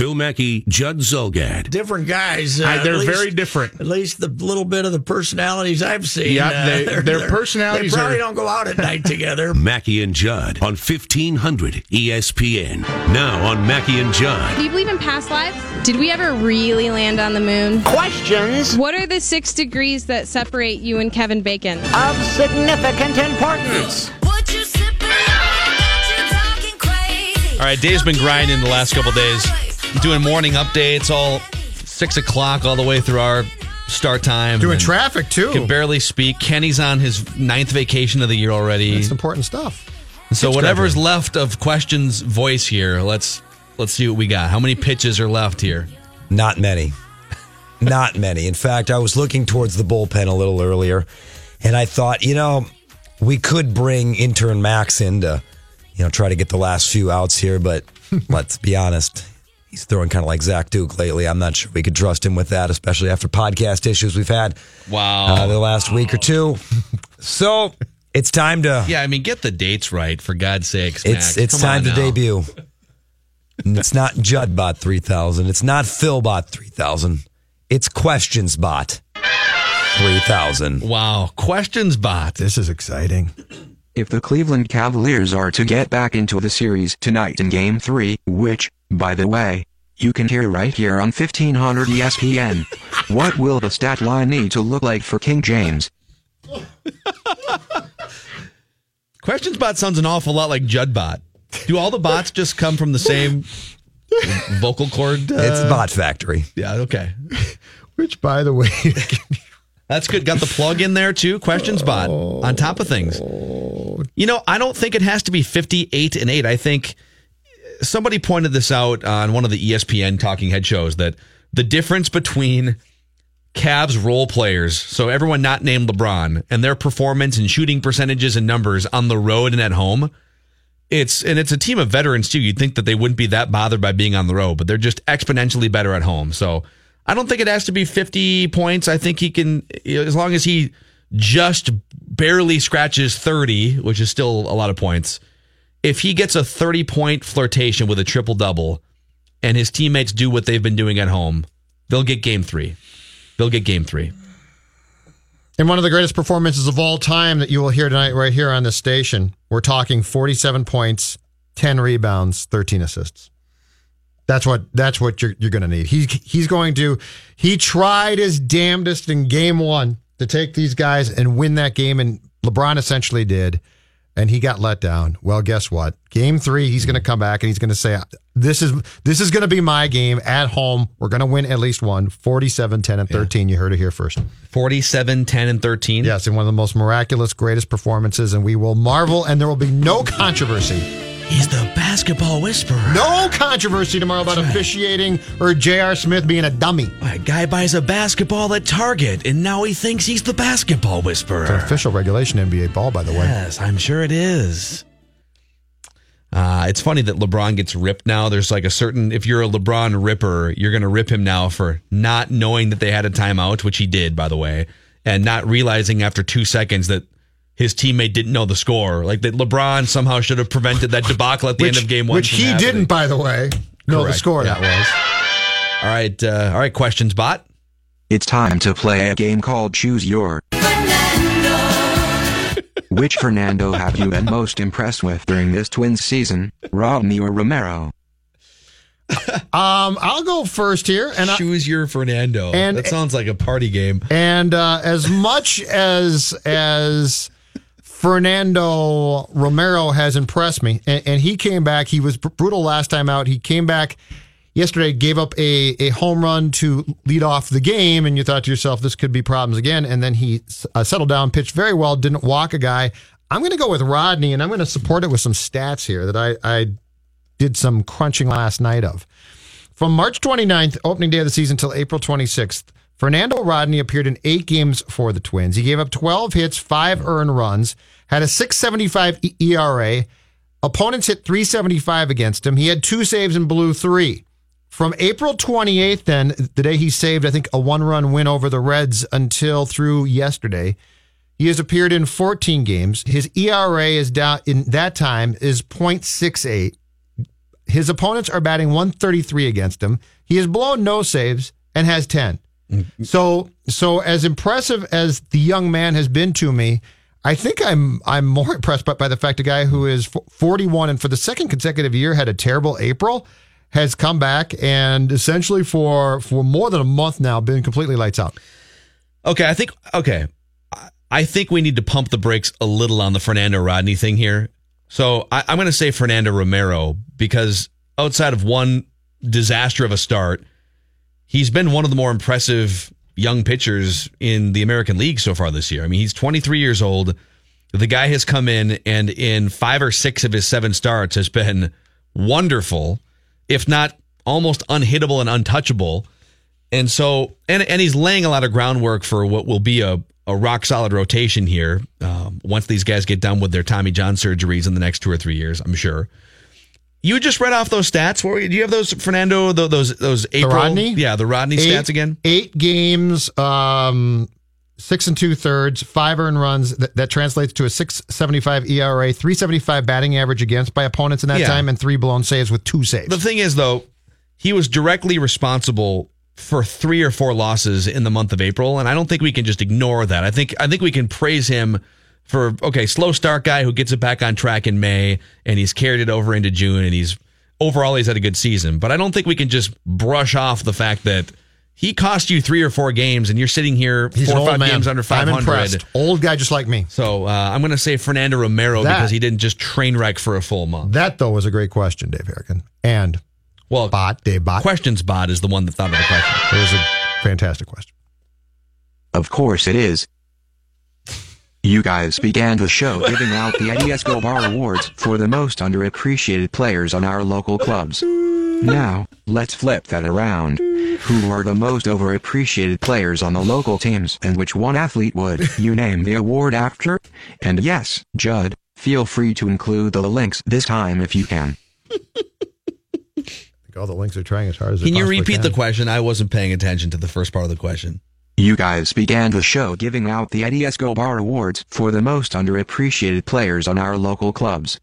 Phil Mackey, Judd Zulgad. different guys. uh, I- they're least- very different. At least the little bit of the personalities I've seen. Yeah, uh, they- they're- their they're- personalities They probably are- don't go out at night together. Mackey and Judd on 1500 ESPN. Now on Mackey and Judd. Do you believe in past lives? Did we ever really land on the moon? Questions What are the six degrees that separate you and Kevin Bacon? of significant importance. All right, Dave's been grinding the last couple days, doing morning updates all six o'clock all the way through our start time. Doing traffic too. Can barely speak. Kenny's on his ninth vacation of the year already. That's important stuff. so Kids whatever's graduating. left of questions voice here, let's let's see what we got. How many pitches are left here? Not many. Not many. In fact, I was looking towards the bullpen a little earlier, and I thought, you know, we could bring intern Max in to, you know, try to get the last few outs here, but let's be honest. He's throwing kind of like Zach Duke lately. I'm not sure we could trust him with that, especially after podcast issues we've had Wow. uh, the last week or two. So it's time to yeah, I mean, get the dates right for God's sakes. it's Mac. it's Come time to now. debut. And it's not Judd bot three thousand. It's not Phil bot three thousand. It's questions bot three thousand. Wow, questions bot. This is exciting. If the Cleveland Cavaliers are to get back into the series tonight in Game 3, which, by the way, you can hear right here on 1500 ESPN, what will the stat line need to look like for King James? Questions bot sounds an awful lot like Judd bot. Do all the bots just come from the same vocal cord? Uh, It's Bot Factory. Yeah, okay. Which, by the way, That's good. Got the plug in there too. Questions bot on top of things. You know, I don't think it has to be 58 and 8. I think uh, somebody pointed this out on one of the ESPN talking head shows that the difference between Cavs role players, so everyone not named LeBron, and their performance and shooting percentages and numbers on the road and at home. It's and it's a team of veterans too. You'd think that they wouldn't be that bothered by being on the road, but they're just exponentially better at home. So I don't think it has to be 50 points. I think he can, as long as he just barely scratches 30, which is still a lot of points. If he gets a 30 point flirtation with a triple double and his teammates do what they've been doing at home, they'll get game three. They'll get game three. in one of the greatest performances of all time that you will hear tonight, right here on this station, we're talking 47 points, 10 rebounds, 13 assists. That's what that's what you're you're going to need. He he's going to he tried his damnedest in game 1 to take these guys and win that game and LeBron essentially did and he got let down. Well, guess what? Game 3 he's going to come back and he's going to say this is this is going to be my game at home. We're going to win at least one. 47 10 and 13. You heard it here first. 47, 10, and 13. Yes, in one of the most miraculous, greatest performances, and we will marvel, and there will be no controversy. He's the basketball whisperer. No controversy tomorrow about officiating or J.R. Smith being a dummy. A guy buys a basketball at Target, and now he thinks he's the basketball whisperer. It's an official regulation NBA ball, by the way. Yes, I'm sure it is. Uh, it's funny that LeBron gets ripped now. There's like a certain, if you're a LeBron ripper, you're going to rip him now for not knowing that they had a timeout, which he did, by the way, and not realizing after two seconds that his teammate didn't know the score. Like that LeBron somehow should have prevented that debacle at the end of game one. Which he happening. didn't, by the way. know the score that was. All right. Uh, all right. Questions, bot. It's time to play a game called Choose Your. Which Fernando have you been most impressed with during this Twins season, Rodney or Romero? Um, I'll go first here, and I, Choose your Fernando. and- that sounds like a party game. and uh, as much as as Fernando Romero has impressed me, and, and he came back. He was brutal last time out. He came back yesterday, gave up a, a home run to lead off the game, and you thought to yourself, this could be problems again. And then he uh, settled down, pitched very well, didn't walk a guy. I'm going to go with Rodney, and I'm going to support it with some stats here that I, I did some crunching last night of. From March 29th, opening day of the season, till April 26th, Fernando Rodney appeared in eight games for the Twins. He gave up 12 hits, five earned runs, had a 675 E- ERA. Opponents hit 375 against him. He had two saves and blew three. From April 28th, then, the day he saved, I think, a one run win over the Reds until through yesterday, he has appeared in 14 games. His ERA is down in that time is 0.68. His opponents are batting 133 against him. He has blown no saves and has 10. So, so as impressive as the young man has been to me, I think I'm I'm more impressed by, by the fact a guy who is 41 and for the second consecutive year had a terrible April has come back and essentially for for more than a month now been completely lights out. Okay, I think okay. I- think we need to pump the brakes a little on the Fernando Rodney thing here. So I, I'm going to say Fernando Romero because outside of one disaster of a start, he's been one of the more impressive young pitchers in the American League so far this year. I mean, he's 23 years old. The guy has come in and in five or six of his seven starts has been wonderful, if not almost unhittable and untouchable. And so, and and he's laying a lot of groundwork for what will be a, a rock solid rotation here um, once these guys get done with their Tommy John surgeries in the next two or three years. I'm sure. You just read off those stats. What were- Do you have those Fernando? tho- Those those April? the Rodney? Yeah, the Rodney Eight- stats again. Eight games, um, six and two thirds, five earned runs. That, that translates to a 675 ERA, 375 batting average against by opponents in that Yeah. time, and three blown saves with two saves. The thing is, though, he was directly responsible for three or four losses in the month of April, and I don't think we can just ignore that. I think I think we can praise him for okay, slow start guy who gets it back on track in May, and he's carried it over into June, and he's overall he's had a good season. But I don't think we can just brush off the fact that he cost you three or four games, and you're sitting here He's four or five man. games under I'm 500. impressed. Old guy just like me. So uh, I'm going to say Fernando Romero That- because he didn't just train wreck for a full month. That, though, was a great question, Dave Harrigan. And Well, Bot, Dave Bot. questions bot is the one that thought of the question. It was a fantastic question. Of course it is. You guys began the show giving out the Eddie Escobar Awards for the most underappreciated players on our local clubs. Now, let's flip that around. Who are the most overappreciated players on the local teams and which one athlete would you name the award after? And yes, Judd, feel free to include the links this time if you can. I think all the links are trying as hard as they Can you repeat can. the question? I wasn't paying attention to the first part of the question. You guys began the show giving out the Eddie Escobar Awards for the most underappreciated players on our local clubs.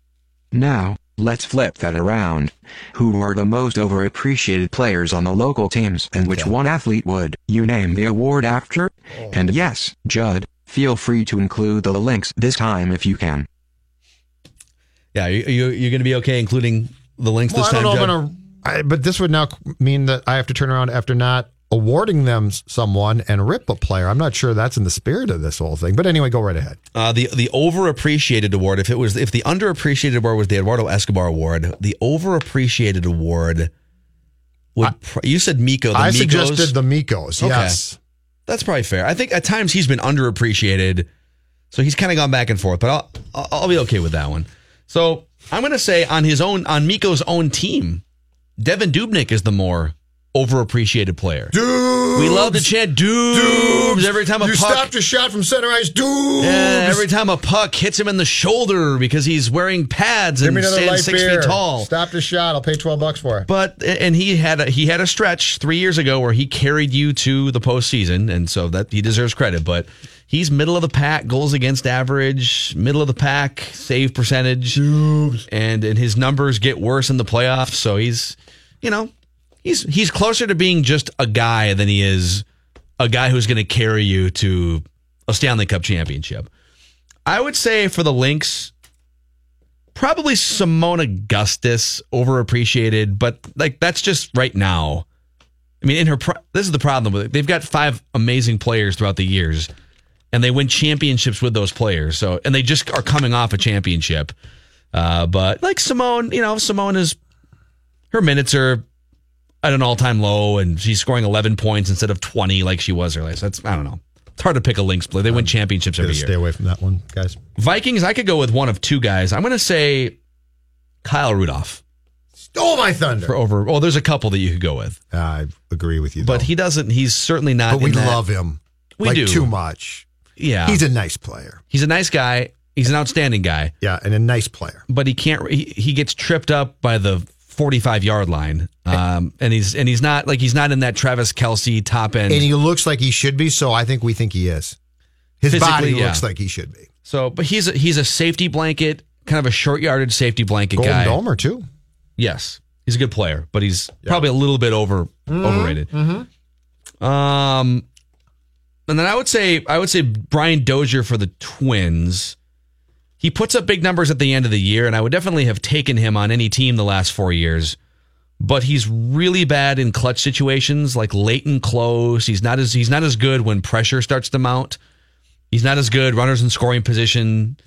Now, let's flip that around. Who are the most overappreciated players on the local teams and which one athlete would you name the award after? Oh. And yes, Judd, feel free to include the links this time if you can. Yeah, you, you, you're going to be okay including the links Well, this I don't know Judd? I'm gonna, I, but this would now mean that I have to turn around after not awarding them someone and rip a player. I'm not sure that's in the spirit of this whole thing. But anyway, go right ahead. Uh, the the overappreciated award. If it was if the underappreciated award was the Eduardo Escobar award, the overappreciated award would. pr- you said Miko. The I Mikos. suggested the Mikos. Okay. Yes. That's probably fair. I think at times he's been underappreciated, so he's kind of gone back and forth. But I'll I'll I'll be okay with that one. So I'm going to say on his own on Miko's own team, Devan Dubnyk is the more overappreciated player. Dude. We love to chant Dubes every time a you puck. stopped a shot from center ice. Dude. Yeah, every time a puck hits him in the shoulder because he's wearing pads and stands six beer. feet tall. Stopped a shot. I'll pay 12 bucks for it. But and he had a, he had a stretch three years ago where he carried you to the postseason, and so that he deserves credit. But he's middle of the pack, goals against average, middle of the pack, save percentage, and and his numbers get worse in the playoffs. So he's, you know, he's he's closer to being just a guy than he is a guy who's going to carry you to a Stanley Cup championship. I would say for the Lynx, probably Seimone Augustus overappreciated, but like that's just right now. I mean, in her, pro- this is the problem with it. They've got five amazing players throughout the years, and they win championships with those players. So, and they just are coming off a championship. Uh, but like Simone, you know, Simone is her minutes are at an all-time low, and she's scoring 11 points instead of 20 like she was earlier. So that's I don't know. It's hard to pick a Lynx play. They win um, championships every year. stay away from that one, guys. Vikings, I could go with one of two guys. I'm going to say Kyle Rudolph Stole my thunder. for over. Well, there's a couple that you could go with, I agree with you, but he doesn't. He's certainly not. but we that- love him. We like do. too much. Yeah, He's a nice player. he's a nice guy. He's an outstanding guy, Yeah, and a nice player. but he can't. He, he gets tripped up by the 45 yard line, um, and he's and he's not like he's not in that Travis Kelce top end. And he looks like he should be, so I think we think he is. His Physically, body yeah. looks like he should be. so, but he's a, he's a safety blanket, kind of a short yarded safety blanket Golden guy. Domer, too. Yes, he's a good player, but he's probably a little bit over Mm-hmm. overrated. Um, and then I would say I would say Brian Dozier for the Twins. He puts up big numbers at the end of the year, and I would definitely have taken him on any team the last four years. But he's really bad in clutch situations, like late and close. He's not as he's not as good when pressure starts to mount. He's not as good runners in scoring position,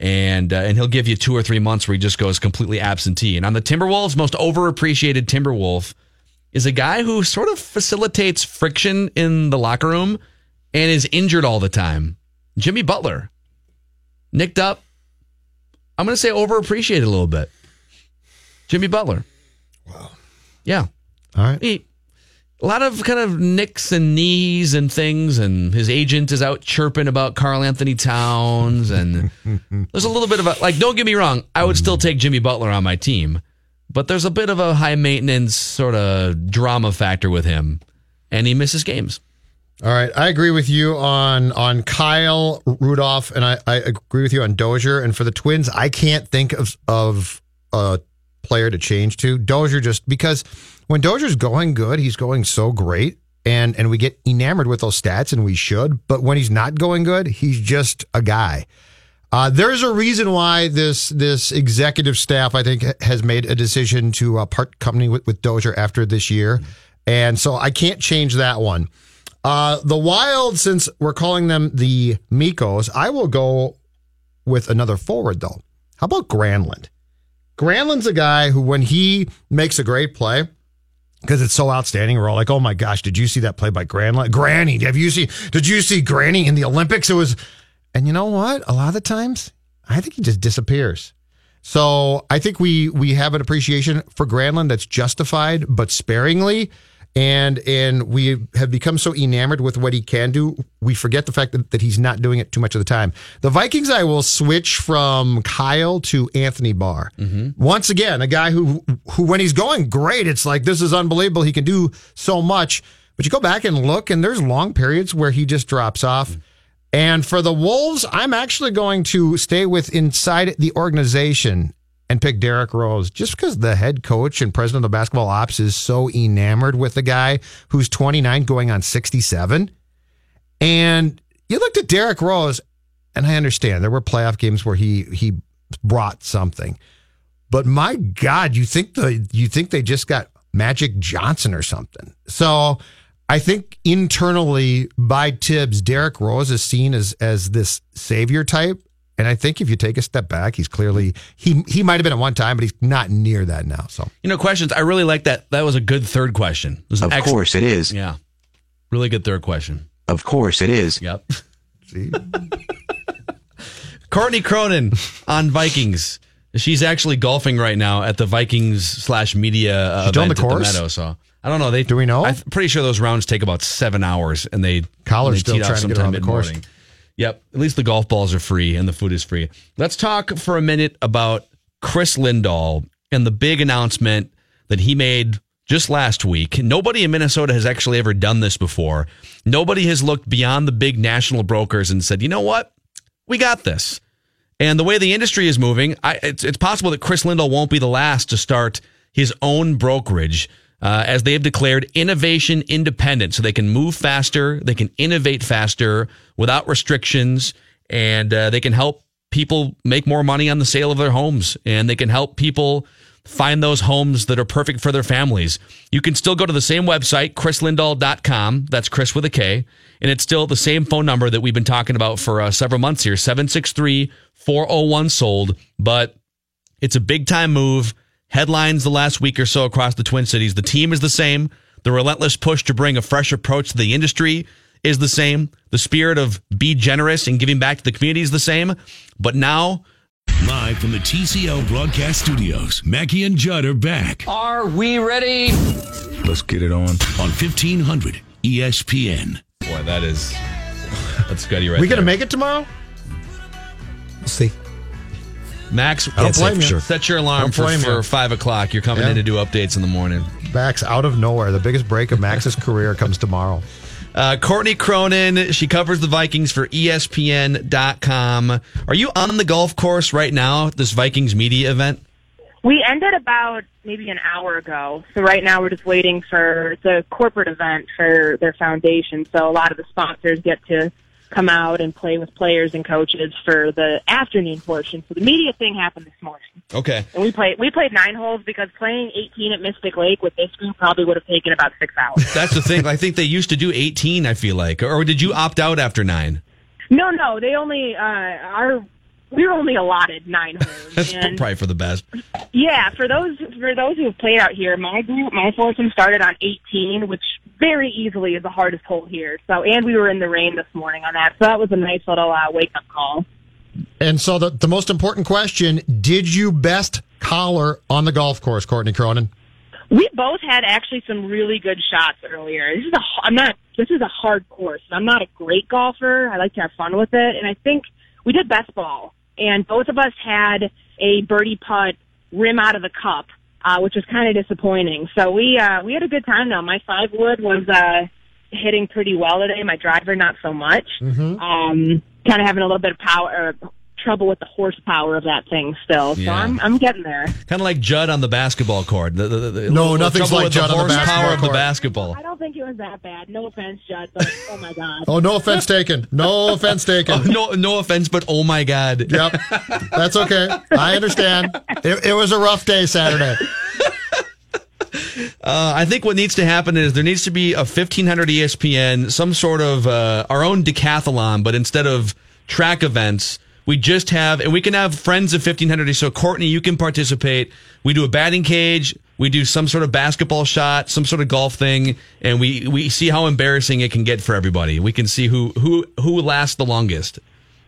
and uh, and he'll give you two or three months where he just goes completely absentee. And on the Timberwolves, most overappreciated Timberwolf is a guy who sort of facilitates friction in the locker room and is injured all the time. Jimmy Butler, nicked up. I'm going to say overappreciated a little bit. Jimmy Butler. Wow. Yeah. All right. He, a lot of kind of nicks and knees and things, and his agent is out chirping about Karl-Anthony Towns, and there's a little bit of a like. Don't get me wrong, I would still take Jimmy Butler on my team, but there's a bit of a high maintenance sort of drama factor with him, and he misses games. All right, I agree with you on on Kyle Rudolph, and I, I agree with you on Dozier. And for the Twins, I can't think of of a player to change to Dozier just because when Dozier's going good, he's going so great, and and we get enamored with those stats, and we should. But when he's not going good, he's just a guy. Uh, there's a reason why this this executive staff, I think, has made a decision to uh, part company with, with Dozier after this year, and so I can't change that one. Uh, the Wild, since we're calling them the Mikos, I will go with another forward though. How about Granlund? Granlund's a guy who, when he makes a great play, because it's so outstanding, we're all like, "Oh my gosh, did you see that play by Granlund? Granny, have you see? Did you see Granny in the Olympics? It was." And you know what? A lot of the times, I think he just disappears. So I think we we have an appreciation for Granlund that's justified, but sparingly. And and we have become so enamored with what he can do, we forget the fact that, that he's not doing it too much of the time. The Vikings, I will switch from Kyle to Anthony Barr. Mm-hmm. Once again, a guy who who when he's going great, it's like this is unbelievable. He can do so much. But you go back and look, and there's long periods where he just drops off. Mm-hmm. And for the Wolves, I'm actually going to stay with inside the organization and pick Derrick Rose just because the head coach and president of the basketball ops is so enamored with the guy who's 29 going on 67. And you looked at Derrick Rose, and I understand there were playoff games where he he brought something. But my God, you think the you think they just got Magic Johnson or something. So I think internally by Thibs, Derrick Rose is seen as as this savior type. And I think if you take a step back, he's clearly he he might have been at one time, but he's not near that now. So You know, questions. I really like that. That was a good third question. It was Of ex- course it is. Yeah. Really good third question. Of course it is. Yep. see, Courtney Cronin on Vikings. She's actually golfing right now at the Vikings slash media uh, She's doing event the at the course? Meadow. So I don't know. They Do we know? I'm pretty sure those rounds take about seven hours, and they Coller's still teed off trying to get sometime around the course. mid-morning. Yep. At least the golf balls are free and the food is free. Let's talk for a minute about Chris Lindahl and the big announcement that he made just last week. Nobody in Minnesota has actually ever done this before. Nobody has looked beyond the big national brokers and said, you know what? We got this. And the way the industry is moving, I, it's, it's possible that Chris Lindahl won't be the last to start his own brokerage, uh, as they have declared innovation independent. So they can move faster, they can innovate faster without restrictions, and uh, they can help people make more money on the sale of their homes and they can help people find those homes that are perfect for their families. You can still go to the same website, chrislindahl.com. That's Chris with a K. And it's still the same phone number that we've been talking about for uh, several months here 763 401 sold. But it's a big time move. Headlines the last week or so across the Twin Cities. The team is the same. The relentless push to bring a fresh approach to the industry is the same. The spirit of be generous and giving back to the community is the same. But now, Live from the TCL broadcast studios, Mackey and Judd are back Are we ready? Let's get it on. on E 1500 ESPN. boy, that is that's gutty right we gonna make it tomorrow? We'll see. Max, I don't blame you. set your alarm for, blame for five o'clock. You're coming Yeah. in to do updates in the morning. Max out of nowhere. The biggest break of Max's career comes tomorrow. Uh, Courtney Cronin, she covers the Vikings for ESPN.com. Are you on the golf course right now, this Vikings media event? We ended about maybe an hour ago. So right now we're just waiting for the corporate event for their foundation. So a lot of the sponsors get to come out and play with players and coaches for the afternoon portion. So the media thing happened this morning. Okay. And we played we played nine holes because playing 18 at Mystic Lake with this group probably would have taken about 6 hours. That's the thing. I think they used to do 18, I feel like. Or did you opt out after nine? no, no, they only uh our we were only allotted 9 holes. That's and probably for the best. Yeah, for those for those who have played out here, my group, my foursome started on 18, which very easily is the hardest hole here. So, and we were in the rain this morning on that, so that was a nice little uh, wake up call. And so the, the most important question, did you best Coller on the golf course, Courtney Cronin? We both had actually some really good shots earlier. This is a I'm not this is a hard course. I'm not a great golfer. I like to have fun with it, and I think we did best ball, and both of us had a birdie putt rim out of the cup, uh, which was kind of disappointing. So we uh, we had a good time though. My five wood was uh, hitting pretty well today. My driver not so much. Mm-hmm. Um, kind of having a little bit of power. Trouble with the horsepower of that thing still so Yeah. i'm i'm getting there Kind of like Judd on the basketball court. The, the, the, the- No, nothing's trouble like with Judd the on the horsepower basketball of the basketball. I don't think it was that bad. No offense, Judd, but oh my god. Oh, no offense taken. No offense taken. Oh, no, no offense, but oh my god. Yep. That's okay. I understand. It, it was a rough day Saturday. Uh, I think what needs to happen is there needs to be a 1500 ESPN, some sort of uh, our own decathlon, but instead of track events, we just have, and we can have friends of 1500. So, Courtney, you can participate. We do a batting cage, we do some sort of basketball shot, some sort of golf thing, and we, we see how embarrassing it can get for everybody. We can see who who who lasts the longest.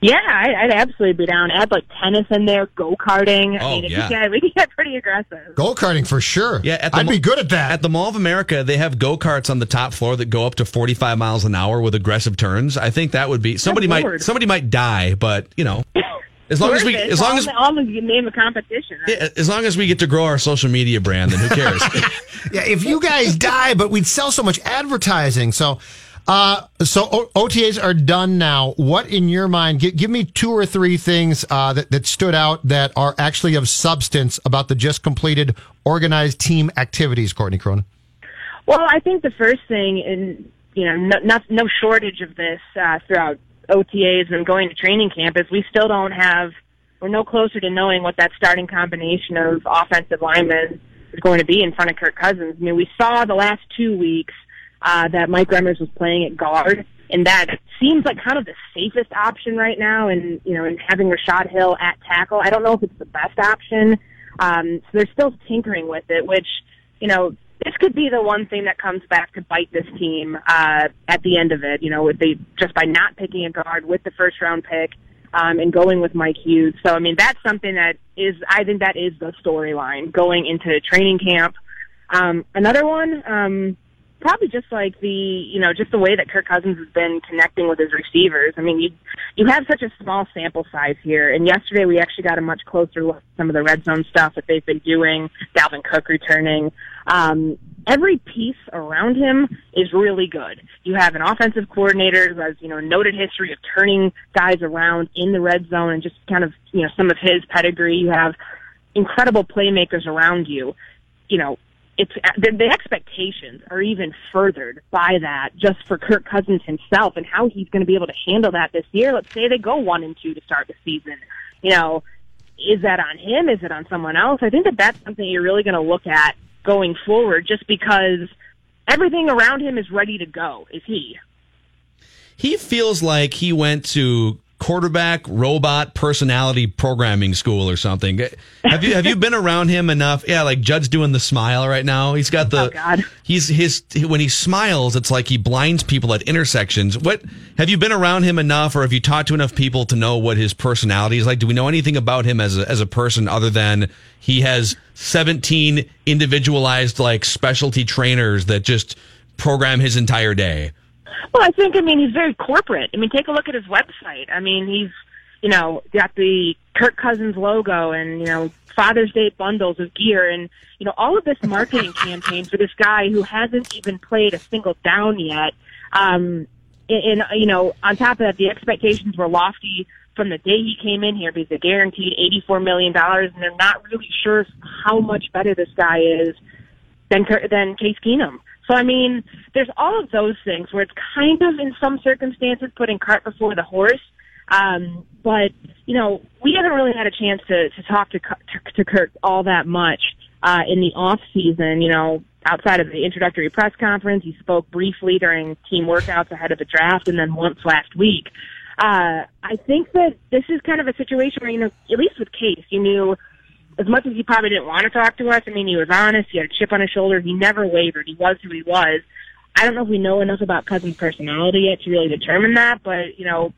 Yeah, I, I'd absolutely be down. Add like tennis in there, go karting. I Oh, mean, if yeah. you get, we can get pretty aggressive. Go karting for sure. Yeah, at the I'd mo- be good at that. At the Mall of America, they have go karts on the top floor that go up to 45 miles an hour with aggressive turns. I think that would be somebody might Lord. somebody might die, but you know, as long as we as long all, as the- all the name of competition. right? yeah, as long as we get to grow our social media brand, then who cares? Yeah, if you guys die, but we'd sell so much advertising. So, uh, so o- OTAs are done now. What in your mind? Give, give me two or three things uh, that that stood out that are actually of substance about the just completed organized team activities. Courtney Cronin. Well, I think the first thing, and you know, no, not, no shortage of this uh, throughout OTAs and going to training camp is we still don't have, we're no closer to knowing what that starting combination of offensive linemen is going to be in front of Kirk Cousins. I mean, we saw the last two weeks uh, that Mike Remmers was playing at guard, and that seems like kind of the safest option right now. And you know, and having Rashod Hill at tackle, I don't know if it's the best option. Um, so they're still tinkering with it, which you know this could be the one thing that comes back to bite this team uh, at the end of it. You know, with they just by not picking a guard with the first round pick um, and going with Mike Hughes. So I mean, that's something that is I think that is the storyline going into training camp. Um, another one, um, probably just like the you know just the way that Kirk Cousins has been connecting with his receivers. I mean, you you have such a small sample size here, and yesterday we actually got a much closer look at some of the red zone stuff that they've been doing. Dalvin Cook returning. Um, every piece around him is really good. You have an offensive coordinator who has, you know, noted history of turning guys around in the red zone and just kind of, you know, some of his pedigree. You have incredible playmakers around you. You know, it's the, the expectations are even furthered by that just for Kirk Cousins himself and how he's going to be able to handle that this year. Let's say they go one and two to start the season. you know, is that on him? Is it on someone else? I think that that's something you're really going to look at going forward, just because everything around him is ready to go. Is he? He feels like he went to quarterback robot personality programming school or something. Have you have you been around him enough? Yeah, like Judd's doing the smile right now. He's got the Oh, God. he's his when he smiles, it's like he blinds people at intersections. What have you been around him enough, or have you talked to enough people to know what his personality is like? Do we know anything about him as a, as a person other than he has seventeen individualized like specialty trainers that just program his entire day? Well, I think, I mean, he's very corporate. I mean, take a look at his website. I mean, he's, you know, got the Kirk Cousins logo and, you know, Father's Day bundles of gear and, you know, all of this marketing campaign for this guy who hasn't even played a single down yet. Um, and, and, you know, on top of that, the expectations were lofty from the day he came in here because they guaranteed $84 million and they're not really sure how much better this guy is than than Case Keenum. So I mean, there's all of those things where it's kind of in some circumstances putting cart before the horse. Um, but you know, we haven't really had a chance to to talk to to, to Kurt all that much uh, in the off season. You know, outside of the introductory press conference, he spoke briefly during team workouts ahead of the draft, and then once last week. Uh, I think that this is kind of a situation where you know, at least with Case, you knew as much as he probably didn't want to talk to us, I mean, he was honest. He had a chip on his shoulder. He never wavered. He was who he was. I don't know if we know enough about Cousins' personality yet to really determine that, but you know,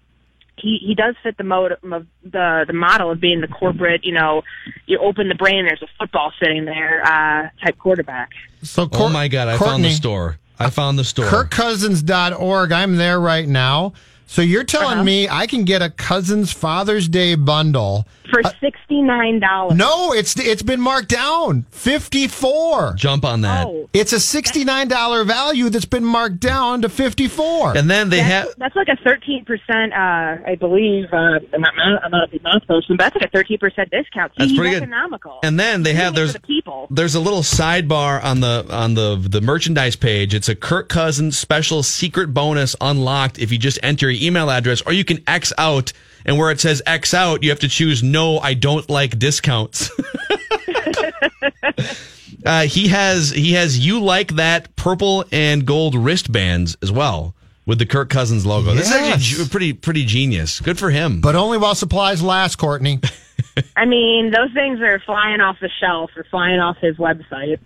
he he does fit the mode of the the model of being the corporate. You know, you open the brain, there's a football sitting there uh, type quarterback. So, oh my god, I found the store. I found the store. KirkCousins.org. I'm there right now. So you're telling Uh-huh. me I can get a Cousins Father's Day bundle for sixty nine dollars? No, it's it's been marked down fifty four. Jump on that. Oh. It's a sixty nine dollar value that's been marked down to fifty four. And then they have That's like a thirteen percent, uh, I believe. Uh, I'm not, I'm not a big math person, but that's like a thirteen percent discount. See, That's he's pretty good. economical. And then they have there's the people. there's a little sidebar on the on the the merchandise page. It's a Kirk Cousins special secret bonus unlocked if you just enter your email address, or you can X out. And where it says X out, you have to choose no, I don't like discounts. uh, he has he has you like that purple and gold wristbands as well with the Kirk Cousins logo. This is actually pretty pretty genius. Good for him. But only while supplies last, Courtney. I mean, those things are flying off the shelf or flying off his website.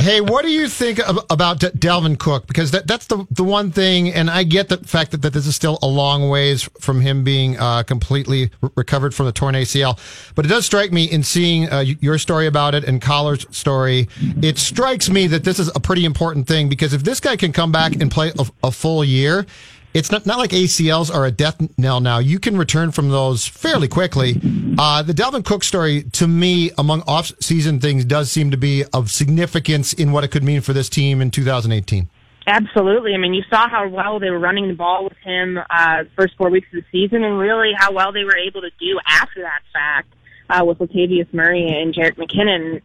Hey, what do you think ab- about D- Dalvin Cook? Because that, that's the the one thing, and I get the fact that, that this is still a long ways from him being uh, completely re- recovered from the torn ACL. But it does strike me in seeing uh, your story about it and Coller's story, it strikes me that this is a pretty important thing because if this guy can come back and play a, a full year, it's not, not like ACLs are a death knell now. You can return from those fairly quickly. Uh, the Dalvin Cook story, to me, among off-season things, does seem to be of significance in what it could mean for this team in 2018. Absolutely. I mean, you saw how well they were running the ball with him uh, first four weeks of the season, and really how well they were able to do after that fact uh, with Latavius Murray and Jerick McKinnon.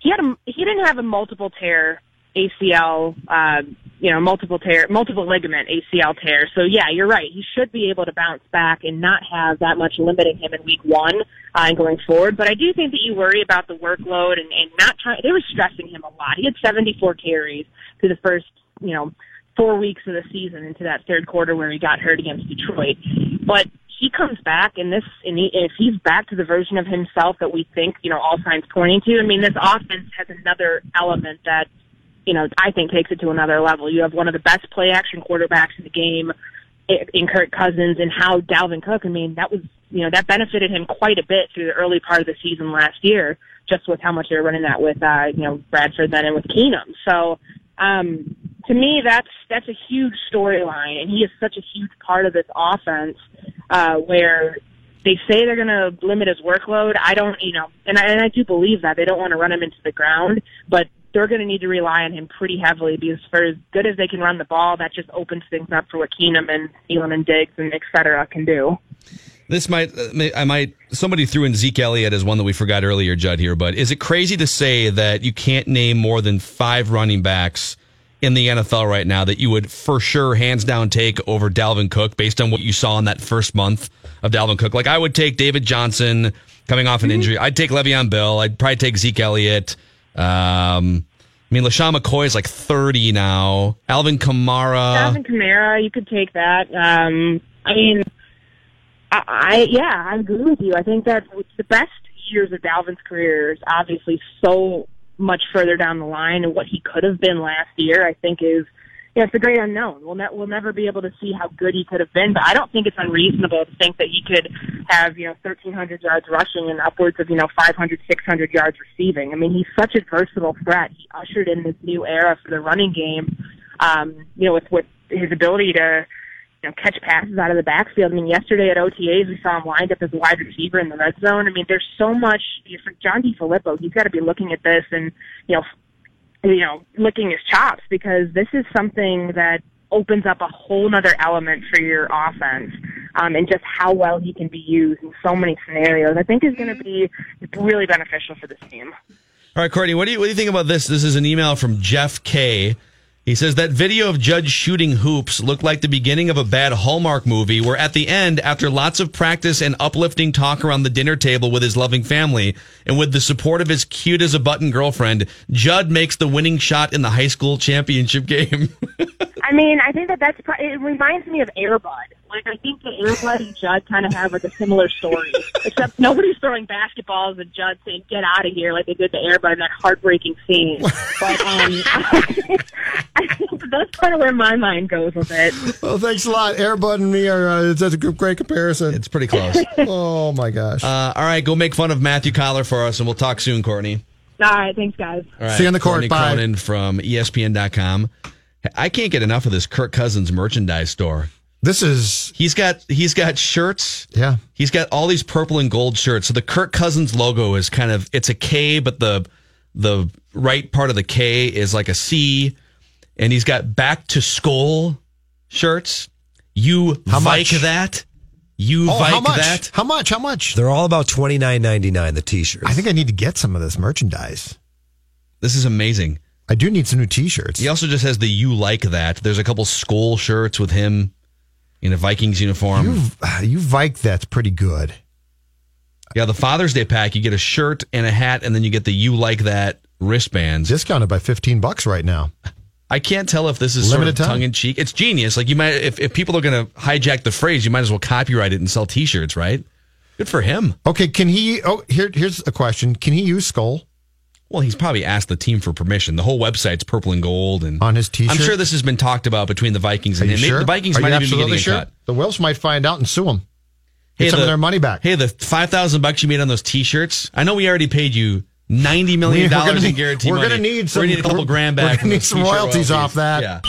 He had a he didn't have a multiple tear ACL, uh, you know, multiple tear, multiple ligament ACL tear. So yeah, you're right. He should be able to bounce back and not have that much limiting him in week one uh, and going forward. But I do think that you worry about the workload and, and not trying. They were stressing him a lot. He had 74 carries through the first, you know, four weeks of the season into that third quarter where he got hurt against Detroit. But he comes back and this, and he, if he's back to the version of himself that we think, you know, all signs pointing to, I mean, this offense has another element that you know, I think takes it to another level. You have one of the best play action quarterbacks in the game in Kirk Cousins and how Dalvin Cook, I mean, that was, you know, that benefited him quite a bit through the early part of the season last year, just with how much they were running that with, uh, you know, Bradford then and with Keenum. So, um, to me, that's, that's a huge storyline and he is such a huge part of this offense, uh, where they say they're going to limit his workload. I don't, you know, and I, and I do believe that they don't want to run him into the ground, but they're going to need to rely on him pretty heavily because for as good as they can run the ball, that just opens things up for what Keenum and Thielen and Diggs and et cetera can do. This might, uh, I might, somebody threw in Zeke Elliott as one that we forgot earlier, Judd, here, but is it crazy to say that you can't name more than five running backs in the NFL right now that you would for sure hands down take over Dalvin Cook based on what you saw in that first month of Dalvin Cook? Like I would take David Johnson coming off an injury. I'd take Le'Veon Bell. I'd probably take Zeke Elliott. Um, I mean, LeSean McCoy is like 30 now. Alvin Kamara. Alvin Kamara, you could take that. Um, I mean, I, I yeah, I agree with you. I think that the best years of Dalvin's career is obviously so much further down the line, and what he could have been last year, I think, is yeah, it's a great unknown. We'll ne- we'll never be able to see how good he could have been, but I don't think it's unreasonable to think that he could have you know 1,300 yards rushing and upwards of you know 500, 600 yards receiving. I mean, he's such a versatile threat. He ushered in this new era for the running game. Um, you know, with with his ability to you know, catch passes out of the backfield. I mean, yesterday at OTAs, we saw him lined up as a wide receiver in the red zone. I mean, there's so much for John DeFilippo. He's got to be looking at this and, you know, you know, licking his chops because this is something that opens up a whole nother element for your offense um, and just how well he can be used in so many scenarios. I think is going to be really beneficial for this team. All right, Courtney, what do you what do you think about this? This is an email from Jeff K. He says that video of Judge shooting hoops looked like the beginning of a bad Hallmark movie where at the end, after lots of practice and uplifting talk around the dinner table with his loving family and with the support of his cute as a button girlfriend, Judd makes the winning shot in the high school championship game. I mean, I think that that's pro- it reminds me of Airbud. Like I think that Airbud and Judd kind of have like a similar story, except nobody's throwing basketballs and Judd saying "Get out of here" like they did to Airbud in that heartbreaking scene. But um, I think that's kind of where my mind goes with it. Well, thanks a lot. Airbud and me are uh, that's a great comparison. it's pretty close. oh my gosh. Uh, all right, go make fun of Matthew Coller for us, and we'll talk soon, Courtney. All right, thanks, guys. All right, See you on the court. Courtney Bye. Cronin from ESPN.com. I can't get enough of this Kirk Cousins merchandise store. This is He's got he's got shirts. yeah. He's got all these purple and gold shirts. So the Kirk Cousins logo is kind of it's a K, but the the right part of the K is like a C. And he's got back to school shirts. You How like much? that? You Oh, like how much? that? How much? How much? They're all about twenty nine ninety nine. The t-shirts. I think I need to get some of this merchandise. This is amazing. I do need some new T-shirts. He also just has the you like that. There's a couple skull shirts with him in a Vikings uniform. You, you Vike, that's pretty good. yeah, the Father's Day pack, you get a shirt and a hat, and then you get the you like that wristbands. Discounted by fifteen bucks right now. I can't tell if this is Limited sort of tongue in cheek. It's genius. Like you might, if, if people are going to hijack the phrase, you might as well copyright it and sell T-shirts, right? Good for him. Okay, can he? Oh, here, here's a question. Can he use Skull Well, he's probably asked the team for permission. The whole website's purple and gold, and on his T-shirt? I'm sure this has been talked about between the Vikings Are and you him. Sure? The Vikings Are might even be absolutely getting a sure? cut. The Wilfs might find out and sue him. Get Hey, some the- of their money back. Hey, the five thousand bucks you made on those T-shirts. I know we already paid you ninety million dollars in need- guarantee we're money. gonna need some- gonna need a couple grand back. gonna need some t-shirt royalties off that. Yeah.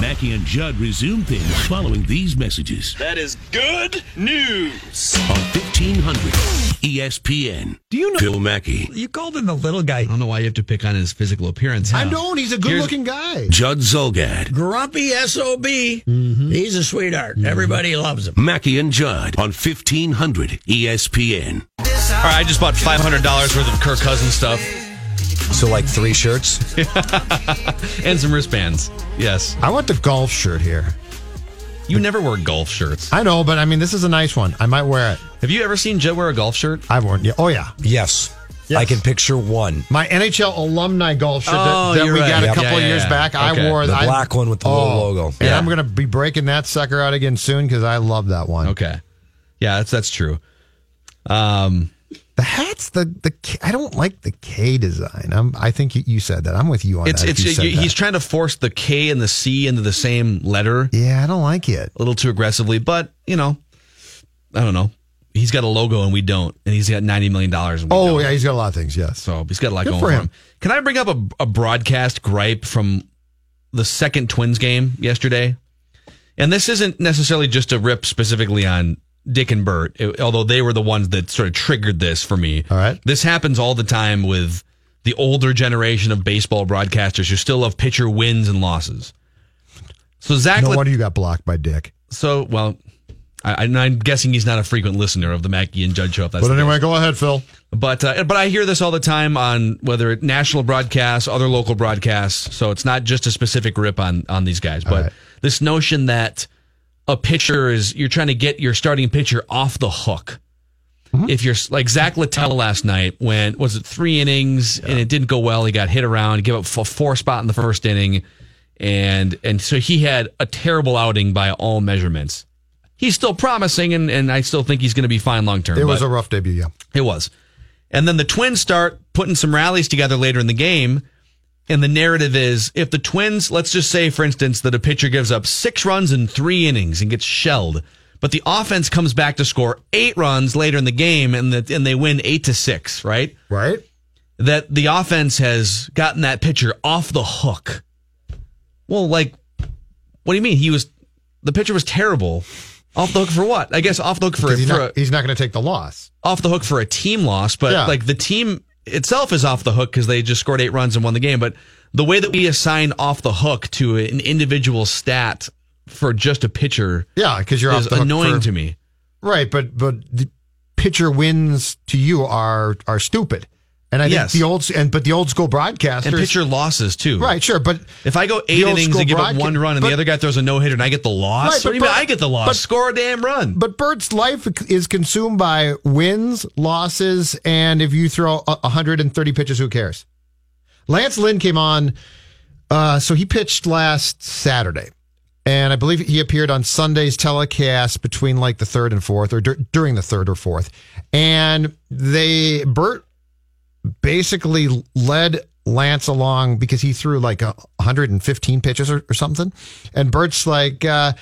Mackey and Judd resume things following these messages That is good news. on 1500 ESPN. Do you know Phil Mackey, you called him the little guy? I don't know why you have to pick on his physical appearance. I huh? don't. He's a good-looking guy. Judd Zulgad, Grumpy SOB. Mm-hmm. He's a sweetheart. Mm-hmm. Everybody loves him. Mackey and Judd on 1500 ESPN. All right, I just bought five hundred dollars worth of Kirk Cousins stuff so like three shirts. and some wristbands. Yes, I want the golf shirt here. you never wear golf shirts. I know, but I mean, this is a nice one. I might wear it. Have you ever seen Joe wear a golf shirt? I've worn. Yeah. Oh yeah. Yes. Yes. I can picture one. My NHL alumni golf shirt Oh, that, that we right. got a couple Yeah, yeah, years yeah. back. Okay. I wore The I- black one with the little Oh, logo. And I'm going to be breaking that sucker out again soon because I love that one. Okay, yeah, that's that's true. Um, The hats, the the K- I don't like the K design. I'm, I think you, you said that. I'm with you on it's that. it's you said he's trying to force the K and the C into the same letter yeah, I don't like it. a little too aggressively, but you know, I don't know. He's got a logo and we don't, and he's got ninety million dollars. Oh yeah, he's got a lot of things. Yes. So he's got a lot Good going for him. him. Can I bring up a, a broadcast gripe from the second Twins game yesterday? And this isn't necessarily just a rip specifically on Dick and Bert, it- although they were the ones that sort of triggered this for me. All right. This happens all the time with the older generation of baseball broadcasters who still love pitcher wins and losses. So Zach, No wonder you got blocked by Dick. so well, I, I'm guessing he's not a frequent listener of the Mackey and Judd show. But anyway, go ahead, Phil. But uh, but I hear this all the time on whether it national broadcasts, other local broadcasts. So it's not just a specific rip on on these guys, but right. this notion that a pitcher is you're trying to get your starting pitcher off the hook. Mm-hmm. If you're like Zach Littell last night, when was it three innings and it didn't go well, he got hit around, gave up a four spot in the first inning, and and so he had a terrible outing by all measurements. He's still promising, and, and I still think he's going to be fine long term. It was a rough debut, yeah. it was. And then the Twins start putting some rallies together later in the game. And the narrative is if the Twins, let's just say, for instance, that a pitcher gives up six runs in three innings and gets shelled, but the offense comes back to score eight runs later in the game and, the, and they win eight to six, right? Right. That the offense has gotten that pitcher off the hook. Well, like, what do you mean? He was, the pitcher was terrible. Off the hook for what? I guess off the hook for, he's for not, a, he's not going to take the loss. off the hook for a team loss, but Yeah. like the team itself is off the hook because they just scored eight runs and won the game. But the way that we assign off the hook to an individual stat for just a pitcher Yeah, because you're is off the hook annoying for- to me. Right, but but the pitcher wins to you are are stupid. And I Yes. think the old and but the old school broadcasters And pitcher losses too. Right, sure, but If I go eight innings and give up one run and but- the other guy throws a no hitter and I get the loss, Right, what but do you mean I get the loss? but- Score a damn run. But Bert's life is consumed by wins, losses, and if you throw 130 pitches, who cares? Lance Lynn came on, uh, so he pitched last Saturday. And I believe he appeared on Sunday's telecast between like the third and fourth, or dur- during the third or fourth. And they, Bert basically led Lance along because he threw like a 115 pitches or, or something. And Bert's like, uh,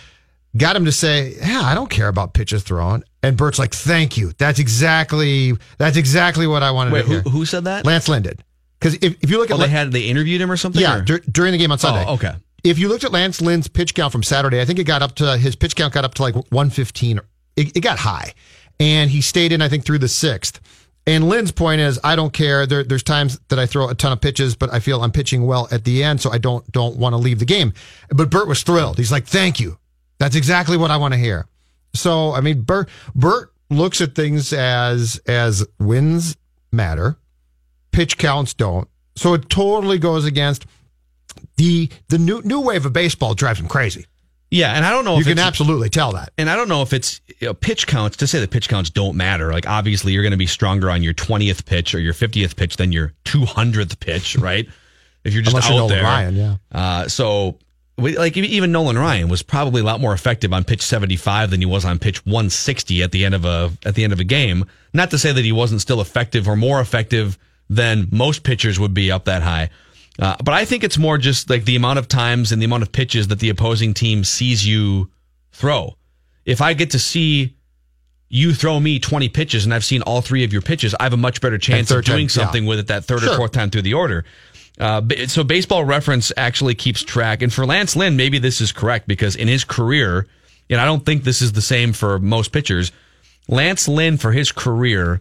got him to say, "Yeah, I don't care about pitches thrown." And Bert's like, "Thank you. That's exactly that's exactly what I wanted Wait, to hear." who, who said that? Lance Lynn did. Because if, if you look at Oh, they had they interviewed him or something? yeah or- dur- during the game on Sunday. Oh, okay. If you looked at Lance Lynn's pitch count from Saturday, I think it got up to his pitch count got up to like 115. It, it got high, and he stayed in I think through the sixth. And Lynn's point is, I don't care. There, there's times that I throw a ton of pitches, but I feel I'm pitching well at the end, so I don't don't want to leave the game. But Bert was thrilled. He's like, "Thank you. That's exactly what I want to hear." So I mean, Bert Bert looks at things as as wins matter, pitch counts don't. So it totally goes against the the new new wave of baseball drives him crazy. Yeah, and I don't know if You can absolutely tell that. And I don't know if it's you know, pitch counts to say that pitch counts don't matter. Like obviously you're going to be stronger on your 20th pitch or your 50th pitch than your 200th pitch, right? If you're just Unless out you're Nolan there. Ryan, yeah. Uh, so we- like even Nolan Ryan was probably a lot more effective on pitch 75 than he was on pitch 160 at the end of a at the end of a game. Not to say that he wasn't still effective or more effective than most pitchers would be up that high. Uh, but I think it's more just like the amount of times and the amount of pitches that the opposing team sees you throw. If I get to see you throw me 20 pitches and I've seen all three of your pitches, I have a much better chance of third time, doing yeah. something with it that third or fourth time through the order. Uh, so baseball reference actually keeps track. And for Lance Lynn, maybe this is correct because in his career, and I don't think this is the same for most pitchers, Lance Lynn for his career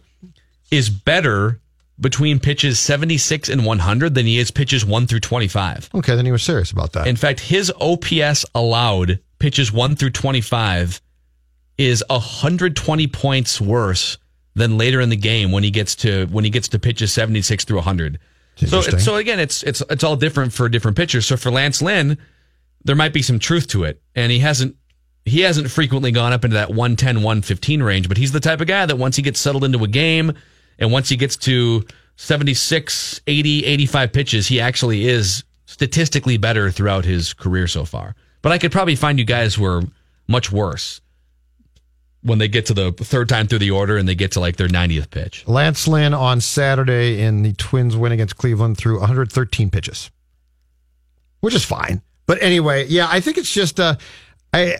is better between pitches 76 and 100 than he is pitches 1 through 25. Okay, then he was serious about that. In fact, his OPS allowed pitches 1 through 25 is 120 points worse than later in the game when he gets to when he gets to pitches 76 through 100. So so again, it's it's it's all different for different pitchers. So for Lance Lynn, there might be some truth to it, and he hasn't he hasn't frequently gone up into that 110 115 range, but he's the type of guy that once he gets settled into a game and once he gets to 76, 80, 85 pitches, he actually is statistically better throughout his career so far. But I could probably find you guys who are much worse when they get to the third time through the order and they get to like their 90th pitch. Lance Lynn on Saturday in the Twins win against Cleveland threw 113 pitches, which is fine. But anyway, yeah, I think it's just uh, I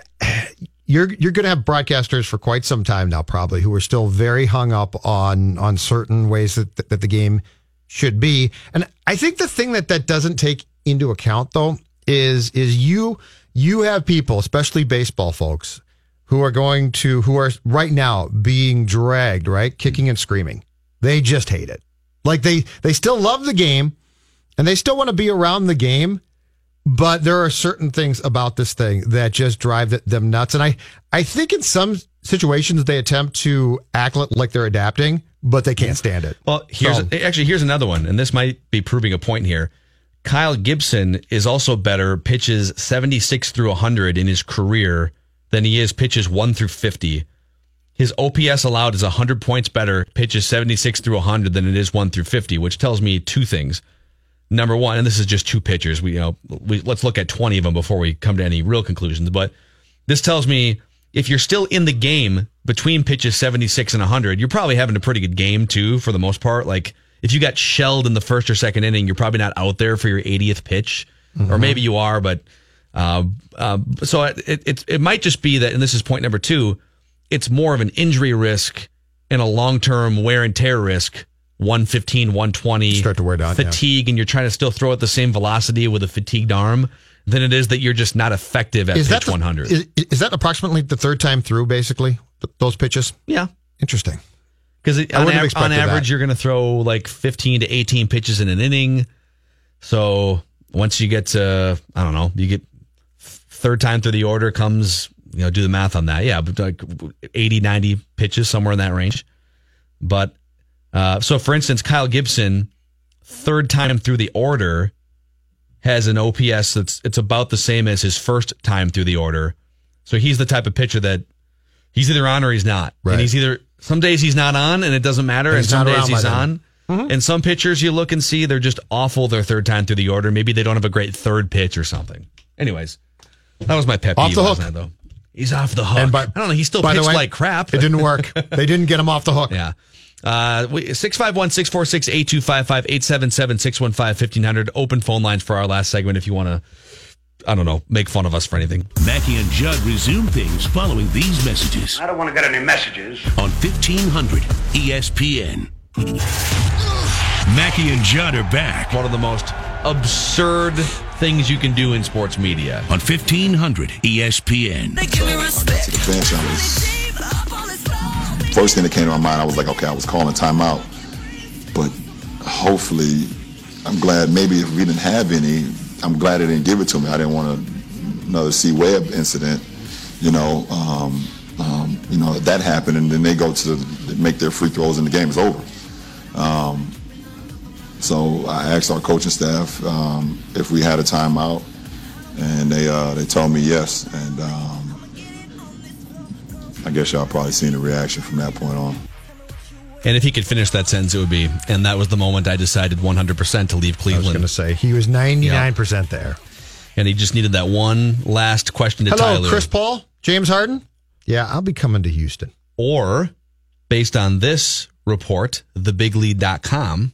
you're you're going to have broadcasters for quite some time now, probably who are still very hung up on on certain ways that that the game should be. And I think the thing that that doesn't take into account though is is you you have people, especially baseball folks, who are going to who are right now being dragged, right, kicking and screaming. They just hate it. Like they they still love the game and they still want to be around the game, but there are certain things about this thing that just drive them nuts. And I I think in some situations they attempt to act like they're adapting, but they can't stand it. Well, here's So- actually here's another one, and this might be proving a point here. Kyle Gibson is also better pitches 76 through 100 in his career than he is pitches 1 through 50. His OPS allowed is 100 points better pitches 76 through 100 than it is 1 through 50, which tells me two things. Number one, and this is just two pitchers. We, you know, we, let's look at 20 of them before we come to any real conclusions. But this tells me if you're still in the game between pitches 76 and 100, you're probably having a pretty good game too, for the most part. Like if you got shelled in the first or second inning, you're probably not out there for your 80th pitch, or maybe you are, but uh, uh, so it, it it might just be that, and this is point number two. It's more of an injury risk and a long term wear and tear risk. 115, 120, Start to wear down, yeah. fatigue, and you're trying to still throw at the same velocity with a fatigued arm than it is that you're just not effective at Is that pitch the- 100. Is, is that approximately the third time through, basically, th- those pitches? yeah. Interesting. Because on, av- on average, that. you're going to throw like 15 to 18 pitches in an inning. So once you get to, I don't know, you get third time through the order comes, you know, do the math on that. Yeah, but like 80, 90 pitches, somewhere in that range. But uh, so for instance, Kyle Gibson, third time through the order, has an OPS that's it's about the same as his first time through the order. So he's the type of pitcher that he's either on or he's not. Right. And he's either some days he's not on and it doesn't matter, And and, some days he's on. And some pitchers you look and see they're just awful their third time through the order. Maybe they don't have a great third pitch or something. Anyways, that was my pet Off peeve the last hook. night, though. He's off the hook. And by- I don't know. He still pitched way, like crap. It didn't work. they didn't get him off the hook. Yeah. Uh, 651 646 8255 877 615 1500. Open phone lines for our last segment if you want to, I don't know, make fun of us for anything. Mackey and Judd resume things following these messages I don't want to get any messages. on E 1500 ESPN. Mackey and Judd are back One of the most absurd things you can do in sports media. on E 1500 ESPN. First thing that came to my mind. I was like, okay, I was calling timeout, but hopefully, I'm glad. Maybe if we didn't have any, I'm glad they didn't give it to me. I didn't want a, another C Webb incident. You know, um, um, you know that happened, and then they go to make their free throws, and the game is over. Um, so I asked our coaching staff um, if we had a timeout, and they uh, they told me yes. And um, I guess y'all probably seen the reaction from that point on. And if he could finish that sentence, it would be, and that was the moment I decided 100% to leave Cleveland. I was going to say he was 99% there. and he just needed that one last question to Hello, Tyler. Chris Paul, James Harden. Yeah, I'll be coming to Houston. or based on this report, thebiglead.com.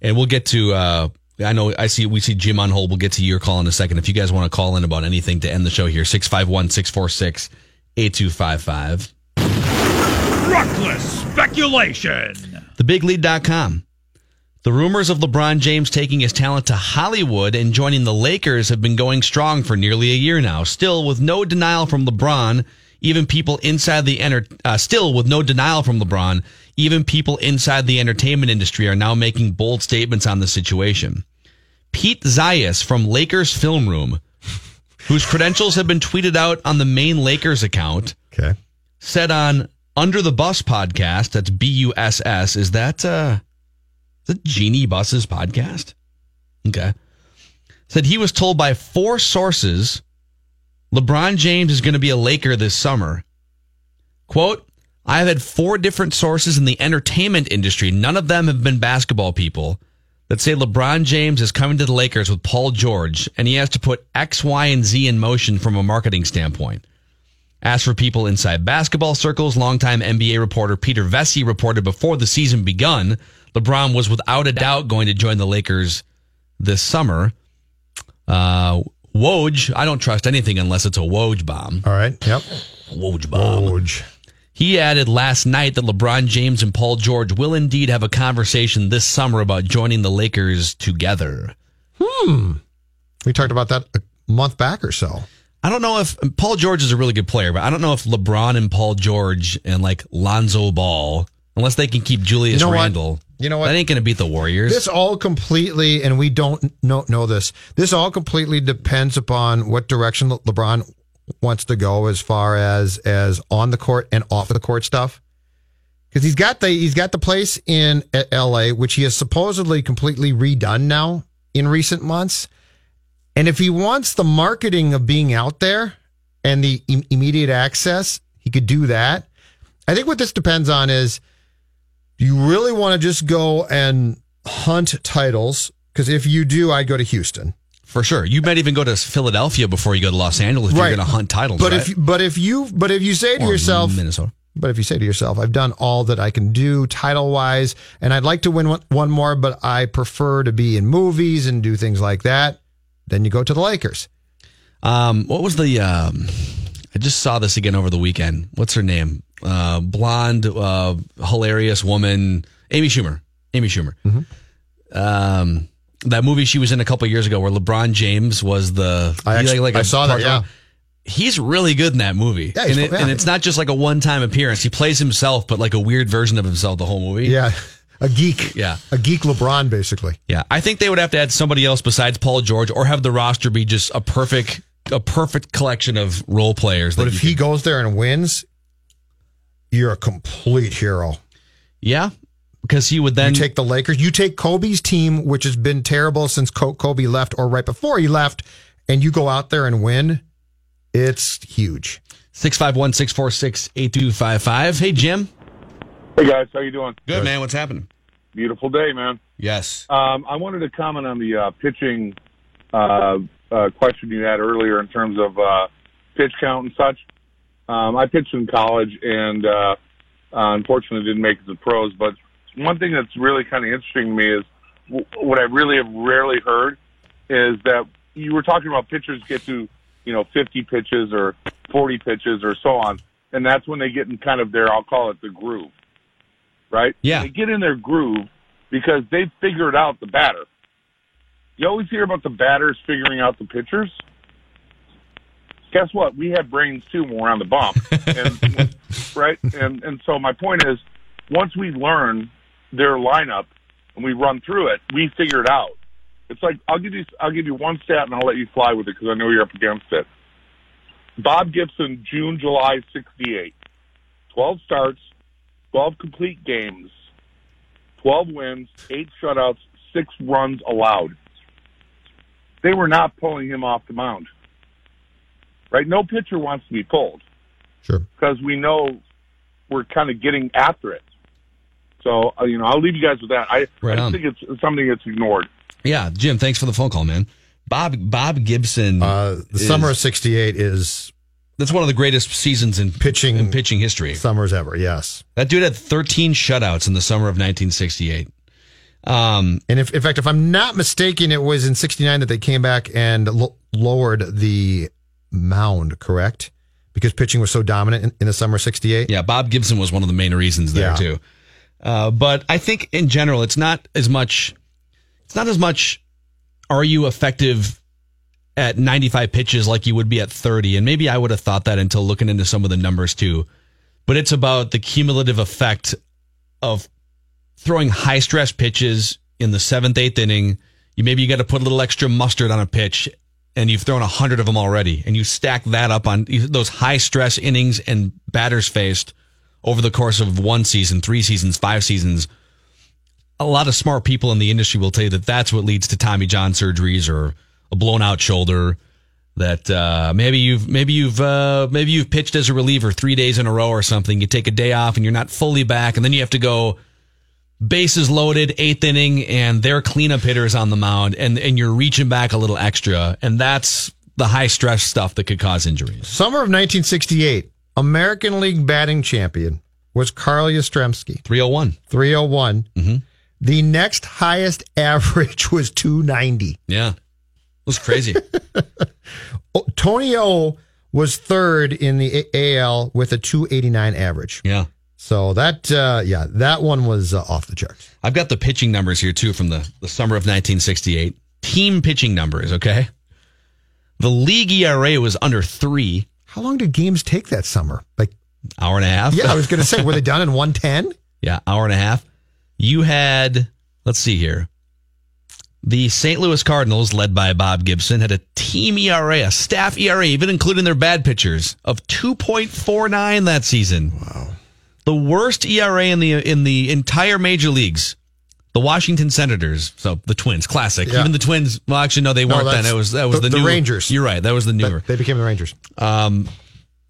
And we'll get to, uh, I know I see, we see Jim on hold. We'll get to your call in a second. If you guys want to call in about anything to end the show here, 651 646 8255. Reckless speculation. TheBigLead.com. The rumors of LeBron James taking his talent to Hollywood and joining the Lakers have been going strong for nearly a year now. Still, with no denial from LeBron, even people inside the enter, uh, still with no denial from LeBron, even people inside the entertainment industry are now making bold statements on the situation. Pete Zayas from Lakers Film Room, whose credentials have been tweeted out on the main Lakers account, Okay. said on Under the Bus podcast, that's B U S S, is that uh that Jeanie Buss's podcast? Okay. Said he was told by four sources LeBron James is going to be a Laker this summer. Quote, I have had four different sources in the entertainment industry. None of them have been basketball people that say LeBron James is coming to the Lakers with Paul George and he has to put X, Y, and Z in motion from a marketing standpoint. As for people inside basketball circles, longtime NBA reporter Peter Vecsey reported before the season begun, LeBron was without a doubt going to join the Lakers this summer. Uh, Woj, I don't trust anything unless it's a Woj bomb. All right. Yep. Woj bomb. Woj. He added last night that LeBron James and Paul George will indeed have a conversation this summer about joining the Lakers together. Hmm. We talked about that a month back or so. I don't know if Paul George is a really good player, but I don't know if LeBron and Paul George and like Lonzo Ball, unless they can keep Julius You know what? Randle, You know what? that ain't going to beat the Warriors. This all completely, and we don't know, know this. This all completely depends upon what direction Le- LeBron wants to go as far as as on the court and off of the court stuff. Because he's got the he's got the place in L.A., which he has supposedly completely redone now in recent months. And if he wants the marketing of being out there and the im- immediate access, he could do that. I think what this depends on is do you really want to just go and hunt titles? Because if you do, I'd go to Houston. For sure. You might even go to Philadelphia before you go to Los Angeles if Right. you're going to hunt titles. But right? if but if you but if you say to Or yourself Minnesota. But if you say to yourself, I've done all that I can do title wise, and I'd like to win one, one more, but I prefer to be in movies and do things like that, then you go to the Lakers. Um, what was the? Um, I just saw this again over the weekend. What's her name? Uh, blonde, uh, hilarious woman, Amy Schumer. Amy Schumer. Um, that movie she was in a couple years ago, where LeBron James was the. I actually- I saw that, yeah. He's really good in that movie, Yeah, he's- and, it, yeah. and it's not just like a one-time appearance. He plays himself, but like a weird version of himself the whole movie. Yeah, a geek. Yeah. a geek LeBron, basically. Yeah, I think they would have to add somebody else besides Paul George, or have the roster be just a perfect, a perfect collection of role players. But if he goes there and wins, you're a complete hero. Yeah, because he would then you take the Lakers. You take Kobe's team, which has been terrible since Kobe left, or right before he left, and you go out there and win. It's huge. 651 646 8255. Hey, Jim. Hey guys, how you doing? Good, man. What's happening? Beautiful day, man. Yes. Um, I wanted to comment on the uh, pitching uh, uh, question you had earlier in terms of uh, pitch count and such. Um, I pitched in college and uh, uh, unfortunately didn't make it to the pros. But one thing that's really kind of interesting to me is w- what I really have rarely heard is that you were talking about pitchers get to you know 50 pitches or 40 pitches or so on, and that's when they get in kind of their I'll call it the groove, right? Yeah. They get in their groove because they've figured out the batter. You always hear about the batters figuring out the pitchers. Guess what? We have brains too when we're on the bump, and, right? And and so my point is, once we learn their lineup and we run through it, we figure it out. It's like I'll give you I'll give you one stat and I'll let you fly with it because I know you're up against it. Bob Gibson, June, July, 68. 12 starts, 12 complete games, 12 wins, 8 shutouts, 6 runs allowed. They were not pulling him off the mound. Right? No pitcher wants to be pulled. Sure. Because we know we're kind of getting after it. So, uh, you know, I'll leave you guys with that. I, Right I on. think it's something that's ignored. Yeah, Jim. Thanks for the phone call, man. Bob Bob Gibson. Uh, the summer of '68 is that's one of the greatest seasons in pitching in pitching history. Summers ever. Yes. That dude had 13 shutouts in the summer of 1968. Um, and if, in fact, if I'm not mistaken, it was in '69 that they came back and lo- lowered the mound. Correct? Because pitching was so dominant in, in the summer of '68. Yeah, Bob Gibson was one of the main reasons there Yeah. too. Uh, but I think in general, it's not as much. It's not as much. Are you effective at 95 pitches like you would be at 30? And maybe I would have thought that until looking into some of the numbers too. But it's about the cumulative effect of throwing high stress pitches in the seventh, eighth inning. You maybe you got to put a little extra mustard on a pitch, and you've thrown a hundred of them already, and you stack that up on those high stress innings and batters faced over the course of one season, three seasons, five seasons. A lot of smart people in the industry will tell you that that's what leads to Tommy John surgeries or a blown out shoulder. That uh, maybe you've maybe you've uh, maybe you've pitched as a reliever three days in a row or something. You take a day off and you're not fully back, and then you have to go bases loaded, eighth inning, and their cleanup hitters on the mound, and and you're reaching back a little extra, and that's the high stress stuff that could cause injuries. Summer of 1968, American League batting champion was Carl Yastrzemski. 301. 301. Mm-hmm. The next highest average was 290. Yeah, it was crazy. Tony O was third in the AL with a 289 average. Yeah. So that, uh, yeah, that one was uh, off the charts. I've got the pitching numbers here too from the, the summer of 1968. Team pitching numbers, okay? The league ERA was under three. How long did games take that summer? Like hour and a half. Yeah, I was going to say, were they done in 110? Yeah, hour and a half. You had, let's see here. The St. Louis Cardinals, led by Bob Gibson, had a team ERA, a staff ERA, even including their bad pitchers, of 2.49 that season. Wow. The worst ERA in the in the entire major leagues. The Washington Senators, so the Twins, classic. Yeah. Even the Twins. Well, actually, no, they No, weren't then. It was that was the- the, the new Rangers. You're right. That was the newer. They became the Rangers. Um,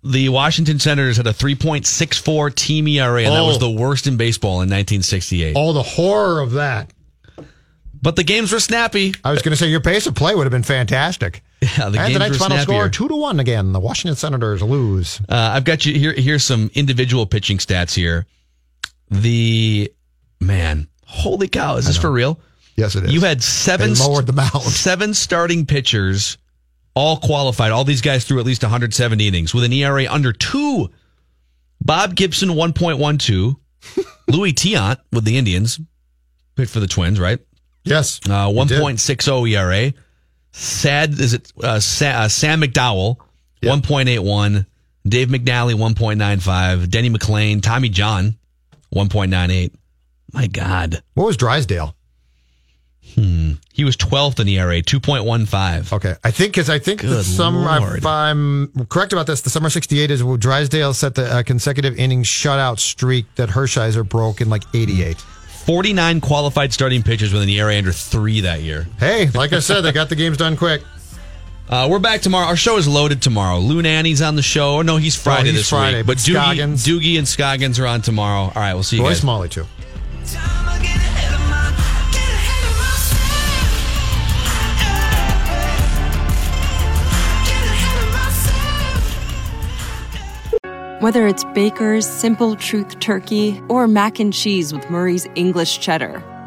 the Washington Senators had a 3.64 team ERA, and that Oh. was the worst in baseball in 1968. Oh, the horror of that. But the games were snappy. I was going to say your pace of play would have been fantastic. Yeah, the and tonight's were final snappier. score two to one again. The Washington Senators lose. Uh, I've got you here. Here's some individual pitching stats here. The man, holy cow, is this for real? Yes, it is. You had seven They lowered the mound. seven starting pitchers, all qualified. All these guys threw at least 170 innings with an ERA under two. Bob Gibson 1.12, Luis Tiant with the Indians, played for the Twins, right? Yes, uh, 1.60 ERA. Sad is it? Uh, Sa- uh, Sam McDowell 1.81, Dave McNally 1.95, Denny McLain, Tommy John 1.98. My God, What was Drysdale? hmm. he was 12th in the ERA 2.15. Okay, I think because I think the summer, if I'm correct about this, the summer '68 is when Drysdale set the uh, consecutive innings shutout streak that Hershiser broke in like '88. 49 qualified starting pitchers with an ERA under three that year. Hey, like I said, they got the games done quick. Uh, we're back tomorrow. Our show is loaded tomorrow. Lou Nanne's on the show. Or no, he's Friday Oh, he's this Friday, week. but But Doogie, Scoggins- Doogie and Scoggins are on tomorrow. All right, we'll see you Roy guys. Smalley too. Whether it's Baker's Simple Truth Turkey or mac and cheese with Murray's English Cheddar